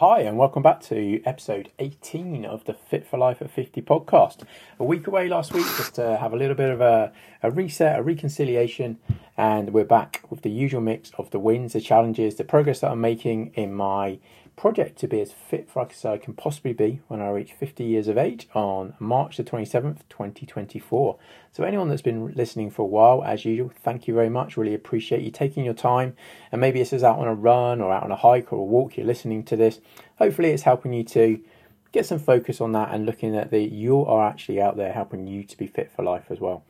Hi, and welcome back to episode 18 of the Fit for Life at 50 podcast. A week away last week just to have a little bit of a, a reset, a reconciliation, and we're back with the usual mix of the wins, the challenges, the progress that I'm making in my project to be as fit for as I can possibly be when I reach 50 years of age on March the 27th, 2024. So, anyone that's been listening for a while, as usual, thank you very much. Really appreciate you taking your time. And maybe this is out on a run or out on a hike or a walk, you're listening to this. Hopefully, it's helping you to get some focus on that and looking at the you are actually out there helping you to be fit for life as well.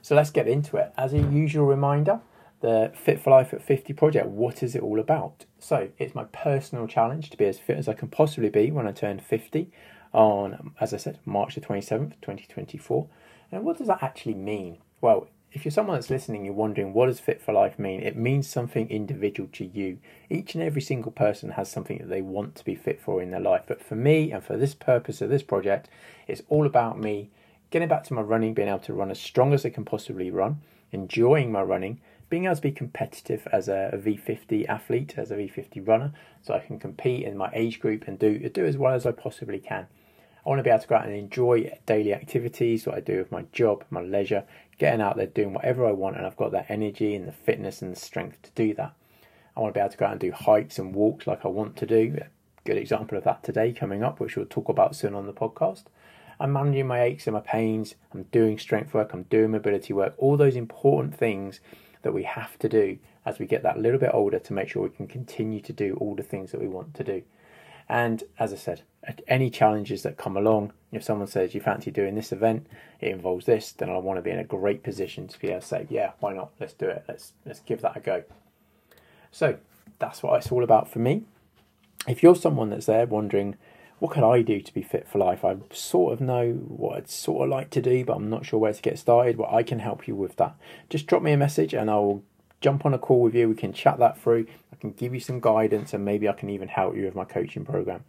So, let's get into it. As a usual reminder, the Fit for Life at 50 project. What is it all about? So, it's my personal challenge to be as fit as I can possibly be when I turn 50 on, as I said, March the 27th, 2024. And what does that actually mean? Well, if you're someone that's listening, you're wondering what does fit for life mean? It means something individual to you. Each and every single person has something that they want to be fit for in their life. But for me and for this purpose of this project, it's all about me getting back to my running, being able to run as strong as I can possibly run, enjoying my running, being able to be competitive as a a V50 athlete, as a V50 runner, so I can compete in my age group and do do as well as I possibly can. I want to be able to go out and enjoy daily activities, what I do with my job, my leisure, getting out there doing whatever I want, and I've got that energy and the fitness and the strength to do that. I want to be able to go out and do hikes and walks like I want to do. A good example of that today coming up, which we'll talk about soon on the podcast. I'm managing my aches and my pains. I'm doing strength work. I'm doing mobility work. All those important things that we have to do as we get that little bit older to make sure we can continue to do all the things that we want to do. And as I said, any challenges that come along, if someone says you fancy doing this event, it involves this, then I want to be in a great position to be able to say, yeah, why not? Let's do it. Let's let's give that a go. So that's what it's all about for me. If you're someone that's there wondering, what can I do to be fit for life? I sort of know what I'd sort of like to do, but I'm not sure where to get started. Well, I can help you with that. Just drop me a message and I'll jump on a call with you. We can chat that through. I can give you some guidance and maybe I can even help you with my coaching program.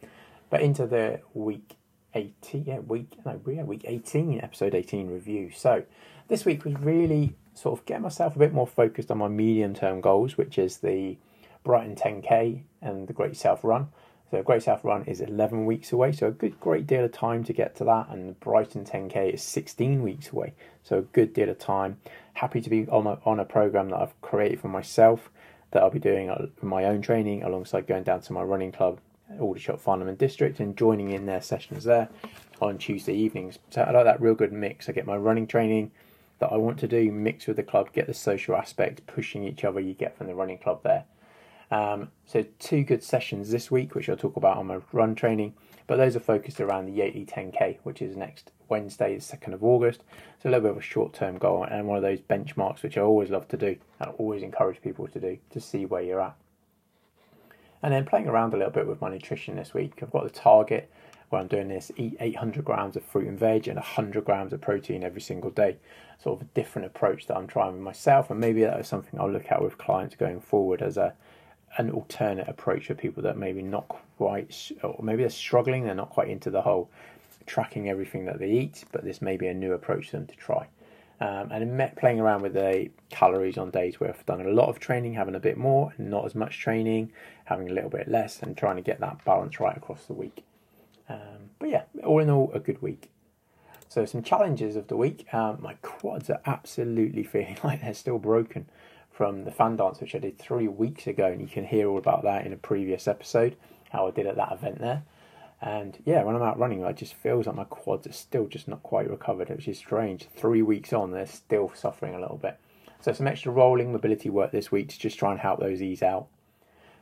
But into the week 18, yeah, week, no, yeah, week 18, episode 18 review. So this week was really sort of get myself a bit more focused on my medium term goals, which is the Brighton 10K and the Great South Run. So Great South Run is 11 weeks away, so a good great deal of time to get to that. And the Brighton 10K is 16 weeks away, so a good deal of time. Happy to be on a, on a program that I've created for myself that I'll be doing my own training alongside going down to my running club, Aldershot Farnham and District, and joining in their sessions there on Tuesday evenings. So I like that real good mix. I get my running training that I want to do mixed with the club, get the social aspect, pushing each other you get from the running club there. Um, so two good sessions this week, which I'll talk about on my run training, but those are focused around the Yateley 10K, which is next Wednesday, the 2nd of August. So a little bit of a short-term goal and one of those benchmarks, which I always love to do and always encourage people to do to see where you're at. And then playing around a little bit with my nutrition this week. I've got the target where I'm doing this eat 800 grams of fruit and veg and 100 grams of protein every single day. Sort of a different approach that I'm trying with myself, and maybe that is something I'll look at with clients going forward as a an alternate approach for people that maybe not quite, or maybe they're struggling, they're not quite into the whole tracking everything that they eat, but this may be a new approach for them to try. Um, and playing around with the calories on days where I've done a lot of training, having a bit more, not as much training, having a little bit less, and trying to get that balance right across the week. Um, but yeah, all in all, a good week. So some challenges of the week. Um, my quads are absolutely feeling like they're still broken from the fan dance, which I did three weeks ago, and you can hear all about that in a previous episode, how I did at that event there. And yeah, when I'm out running, it just feels like my quads are still just not quite recovered, which is strange. Three weeks on, they're still suffering a little bit. So some extra rolling mobility work this week to just try and help those ease out.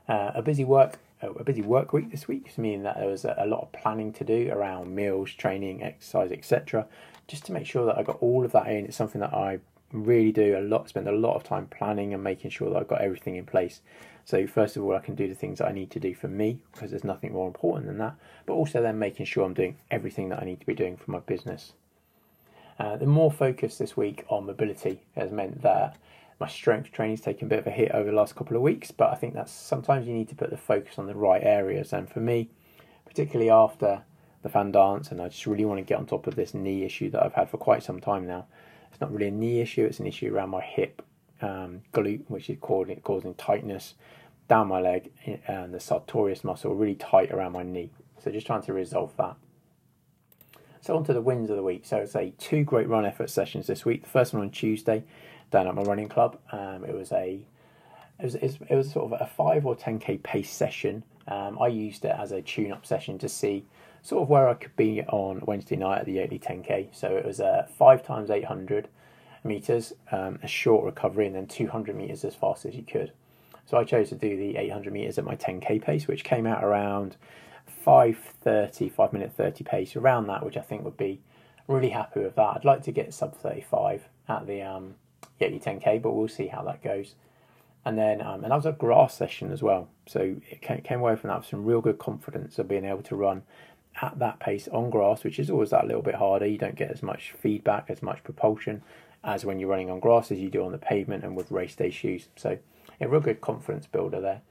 Uh, a busy work a busy work week this week, meaning that there was a lot of planning to do around meals, training, exercise, etc. Just to make sure that I got all of that in. It's something that I really do a lot, spend a lot of time planning and making sure that I've got everything in place. So first of all, I can do the things that I need to do for me because there's nothing more important than that. But also then making sure I'm doing everything that I need to be doing for my business. Uh, the more focus this week on mobility has meant that my strength training's taken a bit of a hit over the last couple of weeks. But I think that's sometimes you need to put the focus on the right areas. And for me, particularly after the fan dance, and I just really want to get on top of this knee issue that I've had for quite some time now. It's not really a knee issue; it's an issue around my hip um, glute, which is causing, causing tightness down my leg and the sartorius muscle really tight around my knee. So just trying to resolve that. So on to the wins of the week. So it's a two great run effort sessions this week. The first one on Tuesday down at my running club. Um, it was a it was, it was sort of a five or ten k pace session. Um, I used it as a tune up session to see sort of where I could be on Wednesday night at the Yateley 10k. So it was a five times 800 meters, um, a short recovery, and then 200 meters as fast as you could. So I chose to do the 800 meters at my 10k pace, which came out around 5:30, 5 minute 30 pace, around that, which I think would be really happy with that. I'd like to get sub 35 at the um, Yateley 10k, but we'll see how that goes. And then, um, and that was a grass session as well. So it came away from that with some real good confidence of being able to run at that pace on grass, which is always that little bit harder. You don't get as much feedback, as much propulsion as when you're running on grass as you do on the pavement and with race day shoes. So a real good confidence builder there.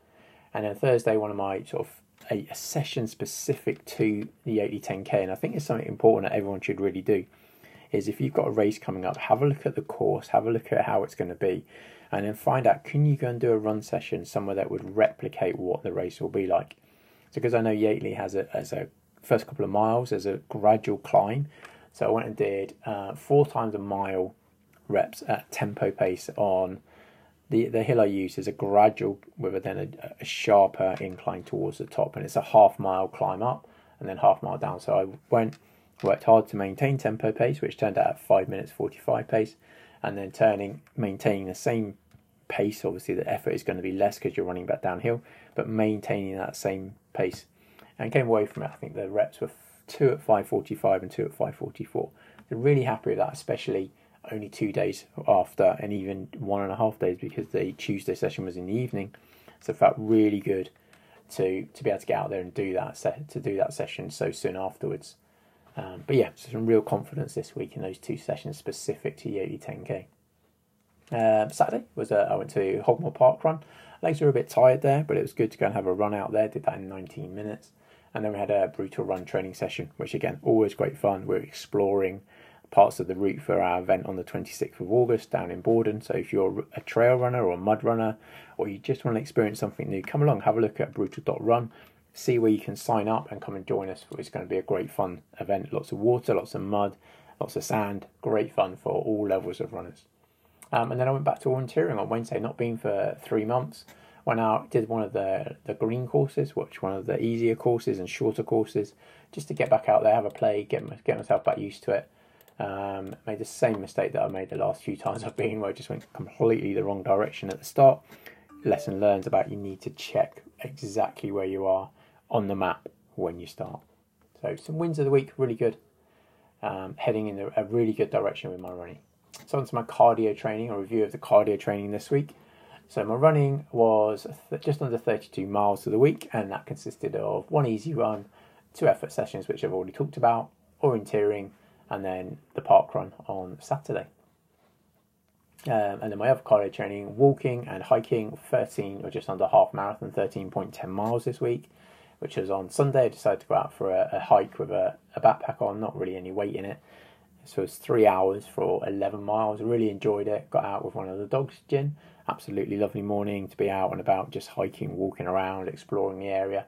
And then Thursday, one of my sort of a, a session specific to the Yateley 10K, and I think it's something important that everyone should really do, is if you've got a race coming up, have a look at the course, have a look at how it's going to be, and then find out can you go and do a run session somewhere that would replicate what the race will be like. So because I know Yateley has a as a first couple of miles as a gradual climb, so I went and did uh, four times a mile reps at tempo pace on the the hill I use is a gradual with a, then a, a, sharper incline towards the top, and it's a half mile climb up and then half mile down. So I went worked hard to maintain tempo pace, which turned out at five minutes forty five pace, and then turning maintaining the same pace. Obviously, the effort is going to be less because you're running back downhill, but maintaining that same pace, and came away from it. I think the reps were two at five forty five and two at five forty four. So really happy with that, especially only two days after, and even one and a half days because the Tuesday session was in the evening. So felt really good to to be able to get out there and do that set to do that session so soon afterwards. Um, but yeah, so some real confidence this week in those two sessions specific to Yateley 10k. Um, Saturday was a, I went to Hogmoor Park Run. Legs were a bit tired there, but it was good to go and have a run out there. Did that in 19 minutes, and then we had a brutal run training session, which again always great fun. We we're exploring parts of the route for our event on the 26th of August down in Bordon. So if you're a trail runner or a mud runner, or you just want to experience something new, come along, have a look at brutal.run, see where you can sign up and come and join us. It's going to be a great fun event. Lots of water, lots of mud, lots of sand. Great fun for all levels of runners. Um, and then I went back to volunteering on Wednesday, not been for three months. Went out, did one of the the green courses, which one of the easier courses and shorter courses, just to get back out there, have a play, get get myself back used to it. Um, made the same mistake that I made the last few times I've been, where I just went completely the wrong direction at the start. Lesson learned about you need to check exactly where you are on the map when you start. So some wins of the week, really good. Um, heading in a really good direction with my running. So on to my cardio training, a review of the cardio training this week. So my running was just under 32 miles to the week, and that consisted of one easy run, two effort sessions, which I've already talked about, orienteering, and then the park run on Saturday. Um, and then my other cardio training, walking and hiking, 13 or just under half marathon, 13.10 miles this week, which was on Sunday. I decided to go out for a, a hike with a, a, backpack on, not really any weight in it. So it's three hours for 11 miles. Really enjoyed it. Got out with one of the dogs, Gin. Absolutely lovely morning to be out and about, just hiking, walking around, exploring the area.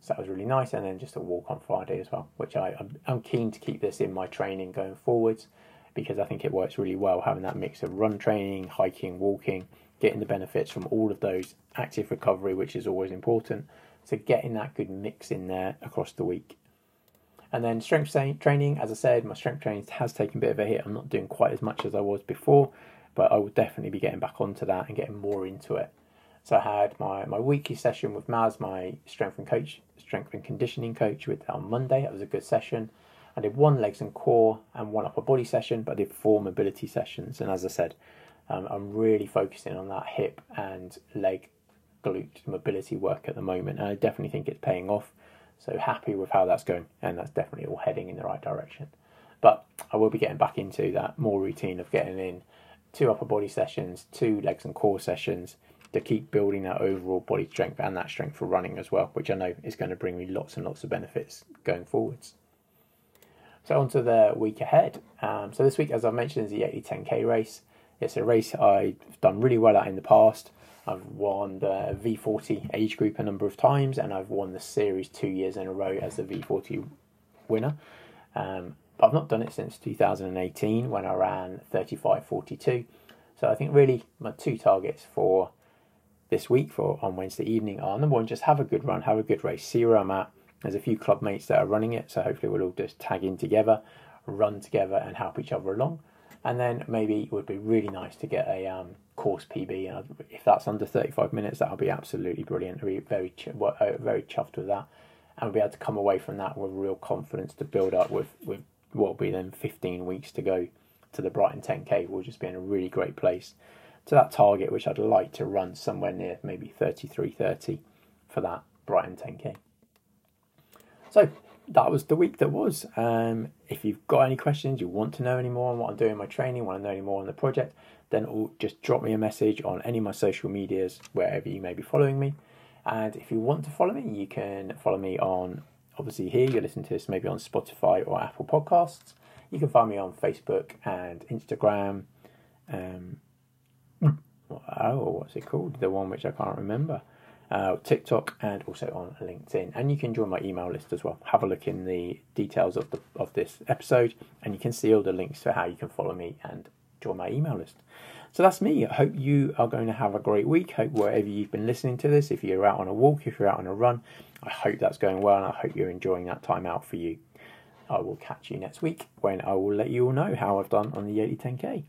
So that was really nice. And then just a walk on Friday as well, which I, I'm, keen to keep this in my training going forwards because I think it works really well having that mix of run training, hiking, walking, getting the benefits from all of those, active recovery, which is always important. So getting that good mix in there across the week. And then strength training, as I said, my strength training has taken a bit of a hit. I'm not doing quite as much as I was before, but I will definitely be getting back onto that and getting more into it. So I had my, my weekly session with Maz, my strength and coach, strength and conditioning coach, with on Monday. That was a good session. I did one legs and core and one upper body session, but I did four mobility sessions. And as I said, um, I'm really focusing on that hip and leg glute mobility work at the moment, and I definitely think it's paying off. So happy with how that's going, and that's definitely all heading in the right direction. But I will be getting back into that more routine of getting in two upper body sessions, two legs and core sessions, to keep building that overall body strength and that strength for running as well, which I know is going to bring me lots and lots of benefits going forwards. So on to the week ahead. Um, so this week, as I mentioned, is the Yateley 10k race. It's a race I've done really well at in the past. I've won the V40 age group a number of times, and I've won the series two years in a row as the V40 winner. Um, but I've not done it since 2018 when I ran 35.42. So I think really my two targets for this week for on Wednesday evening are number one, just have a good run, have a good race, see where I'm at. There's a few club mates that are running it, so hopefully we'll all just tag in together, run together, and help each other along. And then maybe it would be really nice to get a um, course PB, and if that's under 35 minutes, that'll be absolutely brilliant. I'll be very uh, very chuffed with that, and we'll be able to come away from that with real confidence to build up with with what will be then 15 weeks to go to the Brighton 10k. We'll just be in a really great place to that target, which I'd like to run somewhere near maybe 33.30 for that Brighton 10k. So that was the week that was. Um, if you've got any questions, you want to know any more on what I'm doing in my training, want to know any more on the project, then just drop me a message on any of my social medias, wherever you may be following me. And if you want to follow me, you can follow me on, obviously, here, you're listening to this maybe on Spotify or Apple Podcasts. You can find me on Facebook and Instagram. Um, oh, what's it called? The one which I can't remember uh, TikTok, and also on LinkedIn. And you can join my email list as well. Have a look in the details of the of this episode, and you can see all the links to how you can follow me and join my email list. So that's me. I hope you are going to have a great week. Hope wherever you've been listening to this, if you're out on a walk, if you're out on a run, I hope that's going well, and I hope you're enjoying that time out for you. I will catch you next week when I will let you all know how I've done on the Yateley 10K.